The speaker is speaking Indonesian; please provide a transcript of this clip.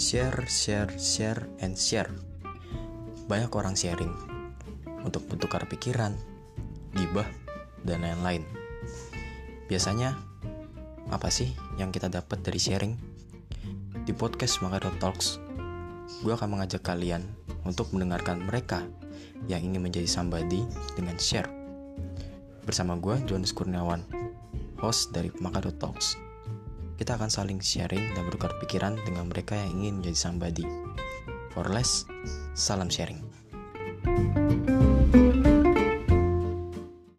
Share, share, share, and share. Banyak orang sharing untuk bertukar pikiran, gibah, dan lain-lain. Biasanya, apa sih yang kita dapat dari sharing? Di podcast Makado Talks, gue akan mengajak kalian untuk mendengarkan mereka yang ingin menjadi somebody dengan share. Bersama gue, Jonas Kurniawan, host dari Makado Talks. Kita akan saling sharing dan bertukar pikiran dengan mereka yang ingin menjadi somebody. For less, salam sharing. thank you